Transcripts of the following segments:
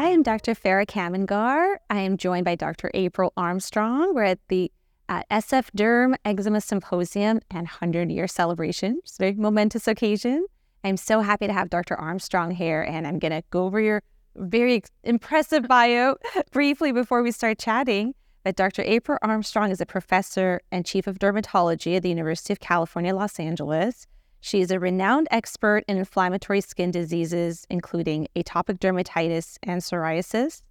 Hi, I'm Dr. Farah Kamangar. I am joined by Dr. April Armstrong. We're at the uh, SF Derm Eczema Symposium and 100 year celebration. It's a very momentous occasion. I'm so happy to have Dr. Armstrong here, and I'm going to go over your very impressive bio briefly before we start chatting. But Dr. April Armstrong is a professor and chief of dermatology at the University of California, Los Angeles. She is a renowned expert in inflammatory skin diseases, including atopic dermatitis and psoriasis.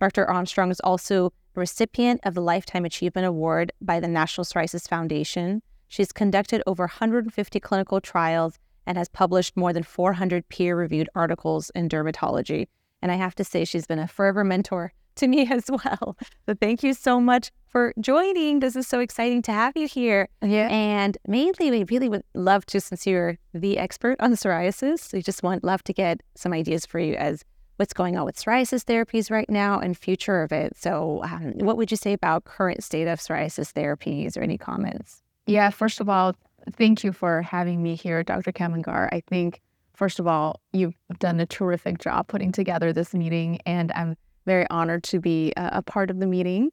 Dr. Armstrong is also a recipient of the Lifetime Achievement Award by the National Psoriasis Foundation. She's conducted over 150 clinical trials and has published more than 400 peer reviewed articles in dermatology. And I have to say, she's been a forever mentor to me as well. So thank you so much for joining. This is so exciting to have you here. Yeah. And mainly, we really would love to, since you're the expert on psoriasis, we just want love to get some ideas for you as what's going on with psoriasis therapies right now and future of it. So, um, what would you say about current state of psoriasis therapies or any comments? Yeah. First of all, thank you for having me here, Dr. Kamangar. I think, first of all, you've done a terrific job putting together this meeting, and I'm very honored to be a, a part of the meeting.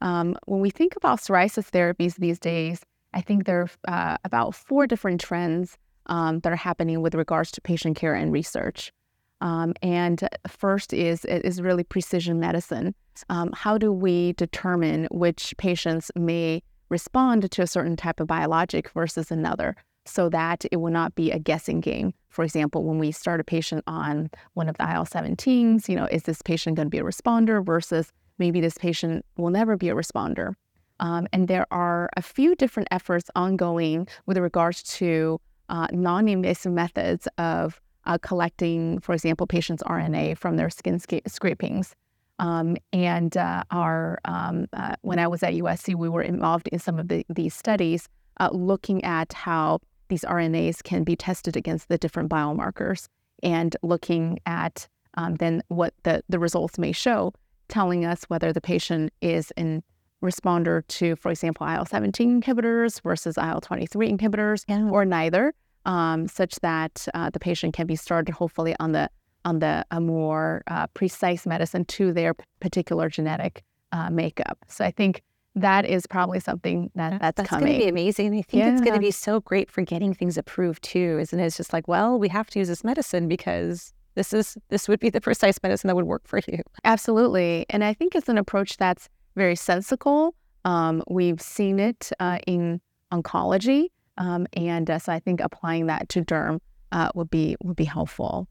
Um, when we think about psoriasis therapies these days, I think there are uh, about four different trends um, that are happening with regards to patient care and research. Um, and first is is really precision medicine. Um, how do we determine which patients may respond to a certain type of biologic versus another, so that it will not be a guessing game? For example, when we start a patient on one of the IL-17s, you know, is this patient going to be a responder versus maybe this patient will never be a responder. Um, and there are a few different efforts ongoing with regards to uh, non invasive methods of uh, collecting, for example, patients' RNA from their skin sca- scrapings. Um, and uh, our, um, uh, when I was at USC, we were involved in some of the, these studies uh, looking at how these RNAs can be tested against the different biomarkers and looking at um, then what the, the results may show telling us whether the patient is in responder to, for example, IL 17 inhibitors versus IL 23 inhibitors yeah. or neither, um, such that uh, the patient can be started hopefully on the on the a more uh, precise medicine to their particular genetic uh, makeup. So I think that is probably something that that's, that's coming. going to be amazing. I think yeah. it's going to be so great for getting things approved too, isn't it? It's just like, well, we have to use this medicine because this is this would be the precise medicine that would work for you. Absolutely, and I think it's an approach that's very sensical. Um, we've seen it uh, in oncology, um, and uh, so I think applying that to derm uh, would be would be helpful.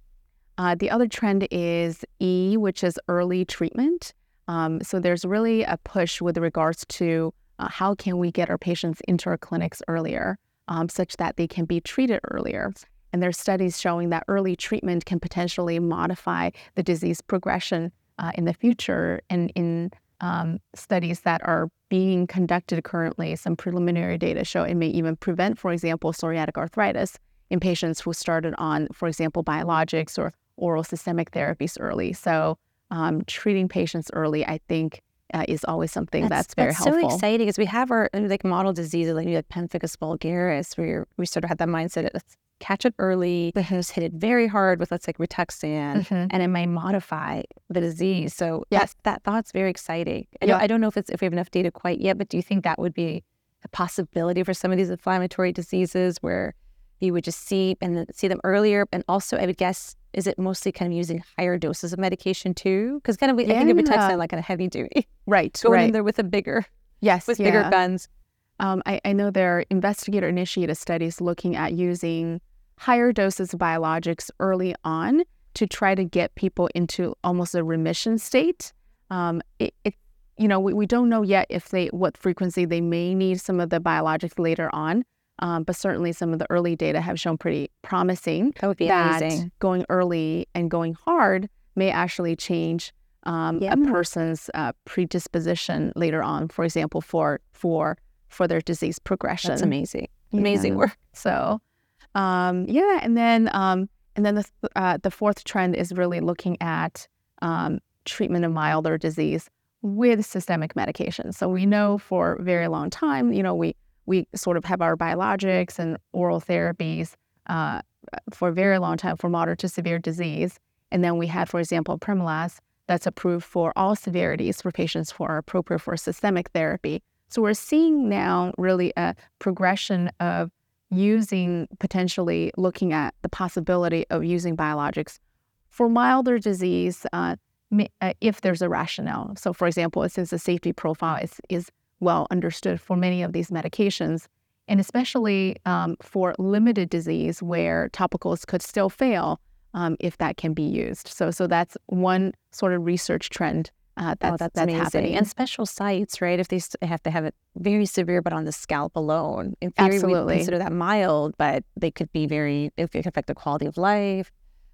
Uh, the other trend is E, which is early treatment. Um, so there's really a push with regards to uh, how can we get our patients into our clinics earlier, um, such that they can be treated earlier. And there's studies showing that early treatment can potentially modify the disease progression uh, in the future. And in um, studies that are being conducted currently, some preliminary data show it may even prevent, for example, psoriatic arthritis in patients who started on, for example, biologics or oral systemic therapies early. So um, treating patients early, I think, uh, is always something that's, that's very that's helpful. so exciting because we have our like model diseases like, like pemphigus vulgaris, where we sort of had that mindset. Let's catch it early, mm-hmm. just hit it very hard with let's say Rituxan, mm-hmm. and it may modify the disease. So yes, that thought's very exciting. I, yeah. don't, I don't know if it's if we have enough data quite yet, but do you think that would be a possibility for some of these inflammatory diseases where you would just see and see them earlier? And also, I would guess, is it mostly kind of using higher doses of medication too? Because kind of, yeah. I think of Rituxan like a heavy duty, right? Going right. in there with a bigger, yes, with yeah. bigger guns. Um, I, I, know there are investigator initiated studies looking at using higher doses of biologics early on to try to get people into almost a remission state. Um, it, it, you know, we, we don't know yet if they what frequency they may need some of the biologics later on. Um, but certainly some of the early data have shown pretty promising that, would be that amazing. going early and going hard may actually change um, yeah. a person's uh, predisposition later on. For example, for for for their disease progression. That's amazing. Amazing yeah. work. So um, yeah, and then um, and then the uh, the fourth trend is really looking at um, treatment of milder disease with systemic medication. So we know for a very long time, you know, we we sort of have our biologics and oral therapies uh, for a very long time for moderate to severe disease, and then we had, for example, Apremilast that's approved for all severities for patients who are appropriate for systemic therapy. So we're seeing now really a progression of using potentially looking at the possibility of using biologics for milder disease uh, uh, if there's a rationale. So, for example, since the safety profile is, is well understood for many of these medications, and especially um, for limited disease where topicals could still fail um, if that can be used. So, so that's one sort of research trend uh, that's, oh, that's, that's happening. And special sites, right? If they have to have it very severe, but on the scalp alone, in theory, Absolutely. we consider that mild, but they could be very, it could affect the quality of life,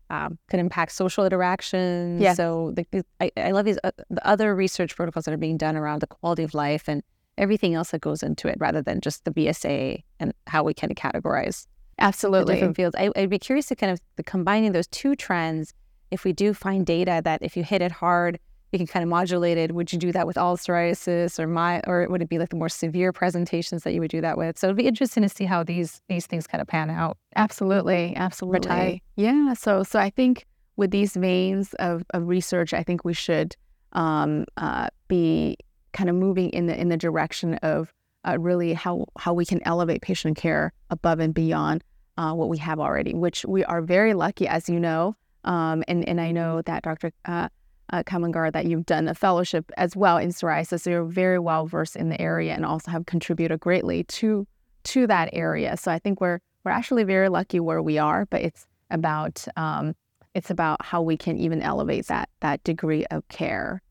um, could impact social interaction. Yeah. So the, I, I, love these uh, the other research protocols that are being done around the quality of life and everything else that goes into it, rather than just the BSA and how we kind of categorize absolutely different fields. I, would be curious to kind of the combining those two trends. If we do find data that if you hit it hard you can kind of modulate it. Would you do that with all psoriasis or my, or would it be like the more severe presentations that you would do that with? So it'd be interesting to see how these these things kind of pan out. Absolutely, absolutely. Yeah. So so I think with these veins of, of research, I think we should um, uh, be kind of moving in the in the direction of uh, really how how we can elevate patient care above and beyond uh, what we have already, which we are very lucky, as you know. Um, and and I know that Dr. Uh, uh, Kamangar, that you've done a fellowship as well in psoriasis. So you're very well versed in the area and also have contributed greatly to to that area. So I think we're we're actually very lucky where we are, but it's about um, it's about how we can even elevate that that degree of care.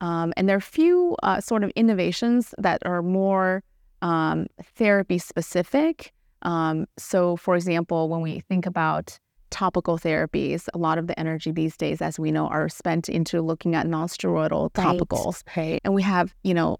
Um, and there are a few uh, sort of innovations that are more um, therapy specific. Um, so, for example, when we think about topical therapies. A lot of the energy these days, as we know, are spent into looking at non-steroidal topicals. Right. And we have, you know,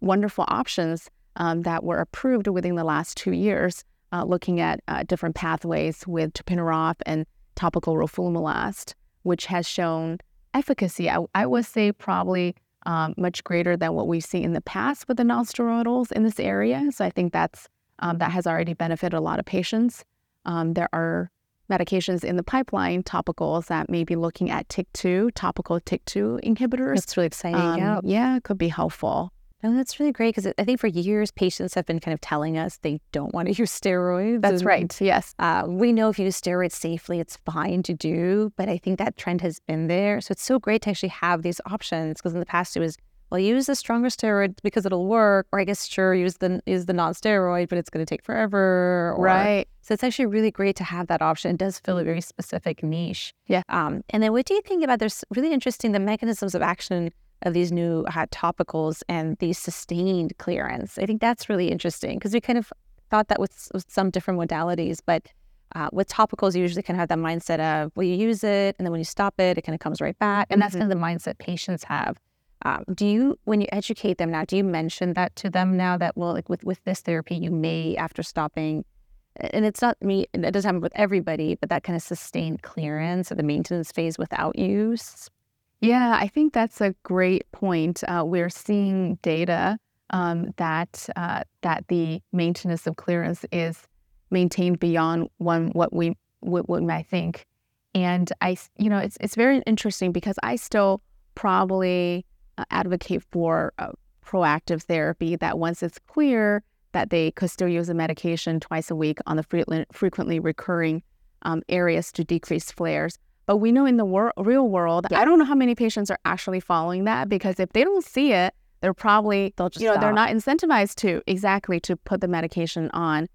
wonderful options um, that were approved within the last two years, uh, looking at uh, different pathways with tapinarof and topical roflumilast, which has shown efficacy. I, I would say probably um, much greater than what we see in the past with the non-steroidals in this area. So I think that's um, that has already benefited a lot of patients. Um, there are medications in the pipeline, topicals that may be looking at TYK2, topical TYK2 inhibitors. That's really exciting. Um, yeah. yeah, could be helpful. No, that's really great because I think for years patients have been kind of telling us they don't want to use steroids. That's and, right. Yes. Uh, we know if you use steroids safely, it's fine to do, but I think that trend has been there. So it's so great to actually have these options because in the past it was well, use the stronger steroid because it'll work, or I guess sure use the use the non-steroid, but it's going to take forever. Or, right. So it's actually really great to have that option. It does fill a very specific niche. Yeah. Um, and then what do you think about? There's really interesting the mechanisms of action of these new hot topicals and these sustained clearance. I think that's really interesting because we kind of thought that with, with some different modalities, but uh, with topicals, you usually kind of have that mindset of, well, you use it, and then when you stop it, it kind of comes right back. And that's mm-hmm. kind of the mindset patients have. Um, do you, when you educate them now, do you mention that to them now that, well, like with, with this therapy, you may, after stopping, and it's not me, it doesn't happen with everybody, but that kind of sustained clearance or the maintenance phase without use? Yeah, I think that's a great point. Uh, we're seeing data um, that uh, that the maintenance of clearance is maintained beyond one what we what, what we might think, and I, you know, it's it's very interesting because I still probably uh, advocate for uh, proactive therapy that once it's clear that they could still use a medication twice a week on the frequently, frequently recurring um, areas to decrease flares. But we know in the wor- real world, yeah. I don't know how many patients are actually following that because if they don't see it, they're probably They'll just you know stop. they're not incentivized to exactly to put the medication on.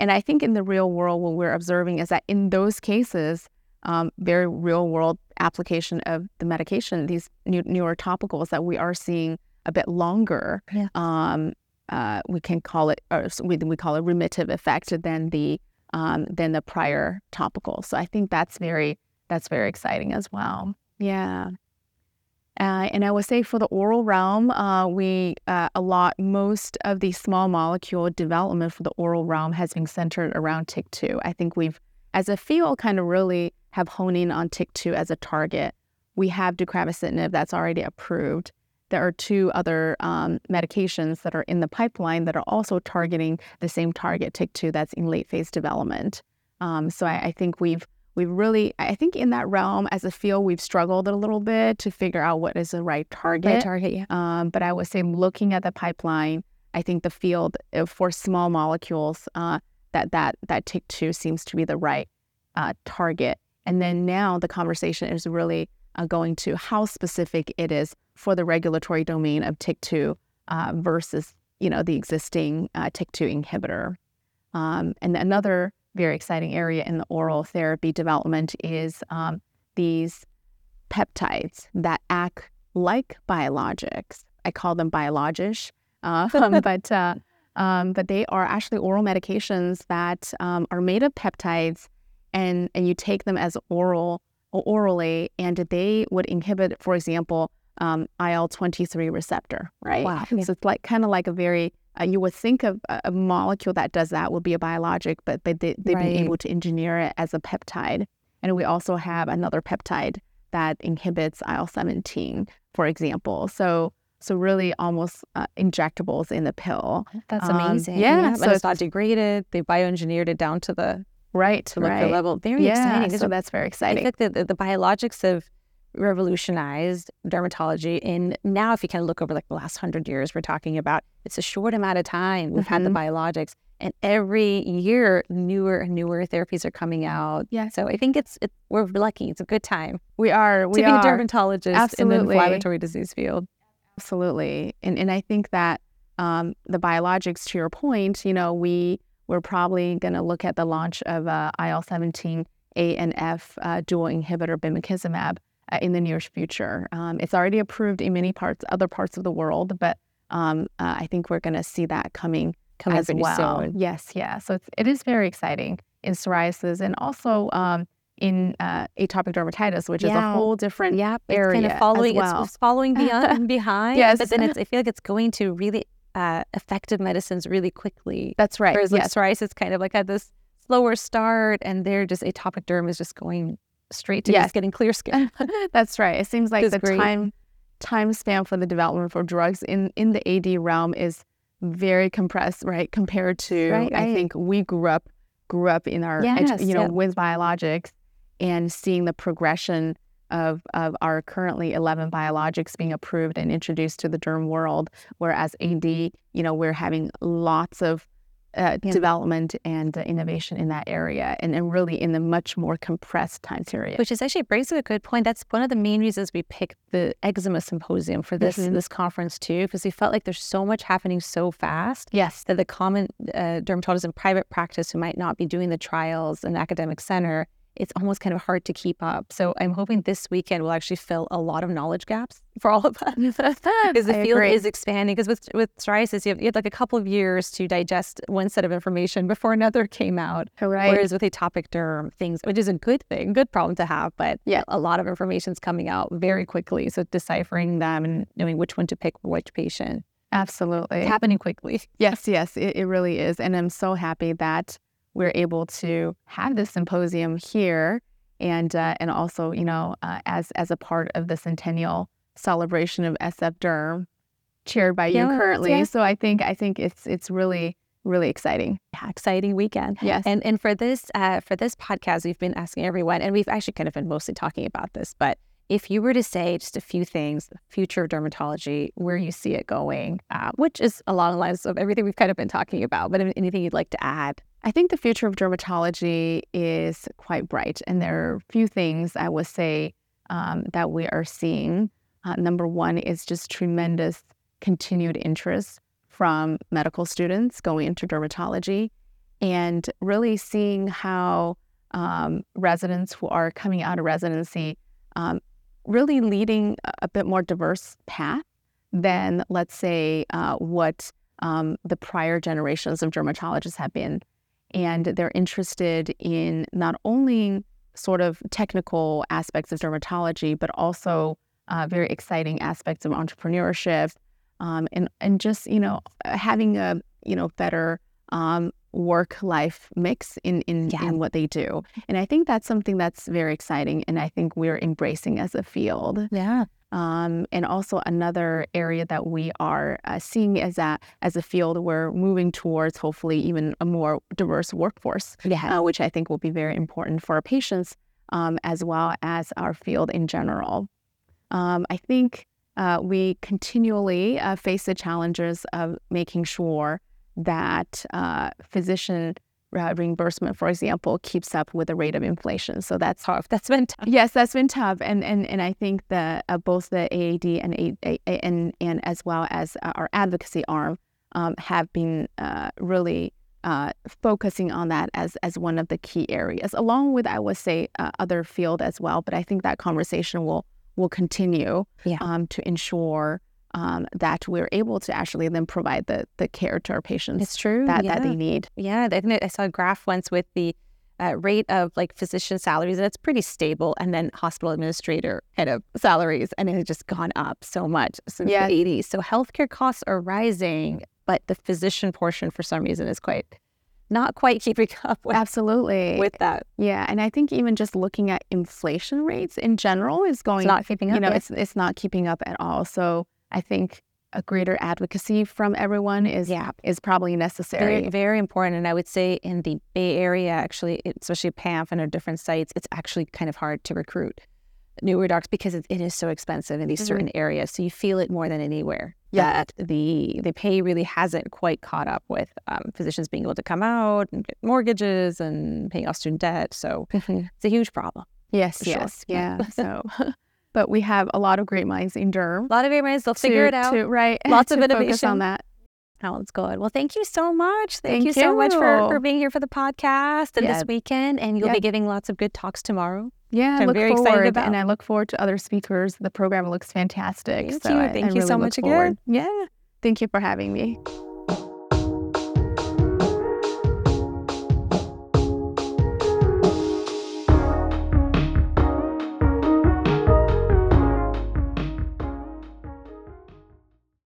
And I think in the real world, what we're observing is that in those cases, um, very real world application of the medication, these new, newer topicals that we are seeing a bit longer. Yeah. Um, uh, we can call it, or we, we call it remittive effect than the um, than the prior topical. So I think that's very that's very exciting as well. Yeah. Uh, and I would say for the oral realm, uh, we uh, a lot most of the small molecule development for the oral realm has been centered around TYK2. I think we've, as a field, kind of really have honed in on TYK2 as a target. We have deucravacitinib that's already approved. There are two other um, medications that are in the pipeline that are also targeting the same target, TYK2 that's in late phase development. Um, so I, I, think we've we really, I think, in that realm as a field, we've struggled a little bit to figure out what is the right target. Right target, yeah. Um, but I would say, looking at the pipeline, I think the field uh, for small molecules uh, that that that TYK2 seems to be the right uh, target. And then now the conversation is really uh, going to how specific it is for the regulatory domain of TYK2 uh, versus you know the existing uh, TYK2 inhibitor. Um, and another very exciting area in the oral therapy development is um, these peptides that act like biologics. I call them biologish, uh, but uh, um, but they are actually oral medications that um, are made of peptides, and and you take them as oral orally, and they would inhibit, for example, um, IL twenty three receptor, right? Wow. So it's like kind of like a very uh, you would think of a, molecule that does that would be a biologic, but but they, they've Right. been able to engineer it as a peptide. And we also have another peptide that inhibits IL seventeen, for example. So so really almost uh, injectables in the pill, That's Um, amazing. yeah, but so it's not degraded. They bioengineered it down to the right? to right. level. Very yeah, exciting. These so that's very exciting. I think that the, the, the biologics have revolutionized dermatology. And now, if you kind of look over like the last hundred years, we're talking about it's a short amount of time we've had the Mhm. biologics, and every year newer and newer therapies are coming out. Yes. So I think it's it, we're lucky. It's a good time we are. we to be are. a dermatologist in the Absolutely. inflammatory disease field. Absolutely. And and I think that um, the biologics, to your point, you know, we we're probably going to look at the launch of uh, IL seventeen A and F uh, dual inhibitor bimekizumab uh, in the near future. Um, it's already approved in many parts, other parts of the world, but um, uh, I think we're going to see that coming Coming as well. soon. Yes, yeah. So it's, it is very exciting in psoriasis and also um, in uh, atopic dermatitis, which is a whole different Yeah, it's area kind of following. it's- well. It's, following beyond, behind. Yes. but then it's, I feel like it's going to really uh, effective medicines really quickly. That's right. Whereas like psoriasis kind of like had this slower start, and they're just atopic derm is just going straight to Yes. just getting clear skin. That's right. It seems like the great. time time span for the development for drugs in in the AD realm is very compressed, right? Compared to Right, I right. think we grew up grew up in our Yes, you know yeah. with biologics and seeing the progression of of our currently 11 biologics being approved and introduced to the derm world whereas AD you know we're having lots of uh, Yeah. development and uh, innovation in that area and, and really in a much more compressed time period Which is actually brings up a good point. That's one of the main reasons we picked the eczema symposium for this Mhm. this conference too, because we felt like there's so much happening so fast yes that the common uh, dermatologist in private practice who might not be doing the trials in academic center, it's almost kind of hard to keep up. So I'm hoping this weekend will actually fill a lot of knowledge gaps for all of us mm, because the I field agree. is expanding. Because with with psoriasis, you have, you have like a couple of years to digest one set of information before another came out. Right. Whereas with atopic derm, things, which is a good thing, good problem to have, but Yeah. a lot of information's coming out very quickly. So deciphering them and knowing which one to pick for which patient, Absolutely. it's happening quickly. Yes, yes, it, it really is. And I'm so happy that we're able to have this symposium here and uh, and also, you know, uh, as as a part of the centennial celebration of SF Derm, chaired by you currently. yes. So I think I think it's it's really really exciting. Yeah, exciting weekend. Yes. And and for this uh, for this podcast, we've been asking everyone, and we've actually kind of been mostly talking about this. But if you were to say just a few things, future of dermatology, where you see it going, uh, which is along the lines of everything we've kind of been talking about, but anything you'd like to add? I think the future of dermatology is quite bright, and there are a few things I would say um, that we are seeing. Uh, number one is just tremendous continued interest from medical students going into dermatology, and really seeing how um, residents who are coming out of residency um, really leading a- bit more diverse path than, let's say, uh, what um, the prior generations of dermatologists have been and they're interested in not only sort of technical aspects of dermatology, but also uh, very exciting aspects of entrepreneurship, um, and and just you know having a you know better um, work life mix in in, Yeah. in what they do. And I think that's something that's very exciting, and I think we're embracing as a field. Yeah. Um, and also another area that we are uh, seeing is that as a field, we're moving towards hopefully even a more diverse workforce, Yeah. uh, which I think will be very important for our patients um, as well as our field in general. Um, I think uh, we continually uh, face the challenges of making sure that uh, physician reimbursement, for example, keeps up with the rate of inflation. So that's tough. That's been tough. Yes, that's been tough, and and and I think that uh, both the AAD and A, A, and and as well as uh, our advocacy arm um, have been uh, really uh, focusing on that as as one of the key areas, along with I would say uh, other field as well. But I think that conversation will will continue Yeah. um, to ensure um, that we're able to actually then provide the the care to our patients It's true. that yeah. that they need. Yeah, I think I saw a graph once with the uh, rate of like physician salaries, and it's pretty stable. And then hospital administrator kind of salaries, and it has just gone up so much since Yeah. the 80s. So healthcare costs are rising, but the physician portion, for some reason, is quite not quite keeping up with, Absolutely. with that. Yeah, and I think even just looking at inflation rates in general is going It's not keeping up. you know, yeah. it's it's not keeping up at all. So I think a greater advocacy from everyone is yeah. is probably necessary. Very, very important. And I would say in the Bay Area, actually, especially PAMF and our different sites, it's actually kind of hard to recruit newer docs because it, it is so expensive in these Mhm. certain areas. So you feel it more than anywhere. Yeah. That the the pay really hasn't quite caught up with um, physicians being able to come out and get mortgages and paying off student debt. So it's a huge problem. yes, for sure. yes, yeah. so, but we have a lot of great minds in Derm. A lot of great minds. they'll figure it out. to- right? Lots of to focus innovation. on that. Sounds good. Well, thank you so much. Thank, Thank you so much for, for being here for the podcast and Yeah. this weekend. And you'll Yeah. be giving lots of good talks tomorrow. Yeah, I'm look very excited about. and I look forward to other speakers. The program looks fantastic. Thank so you. I- Thank I you really so much forward. again. Yeah, thank you for having me.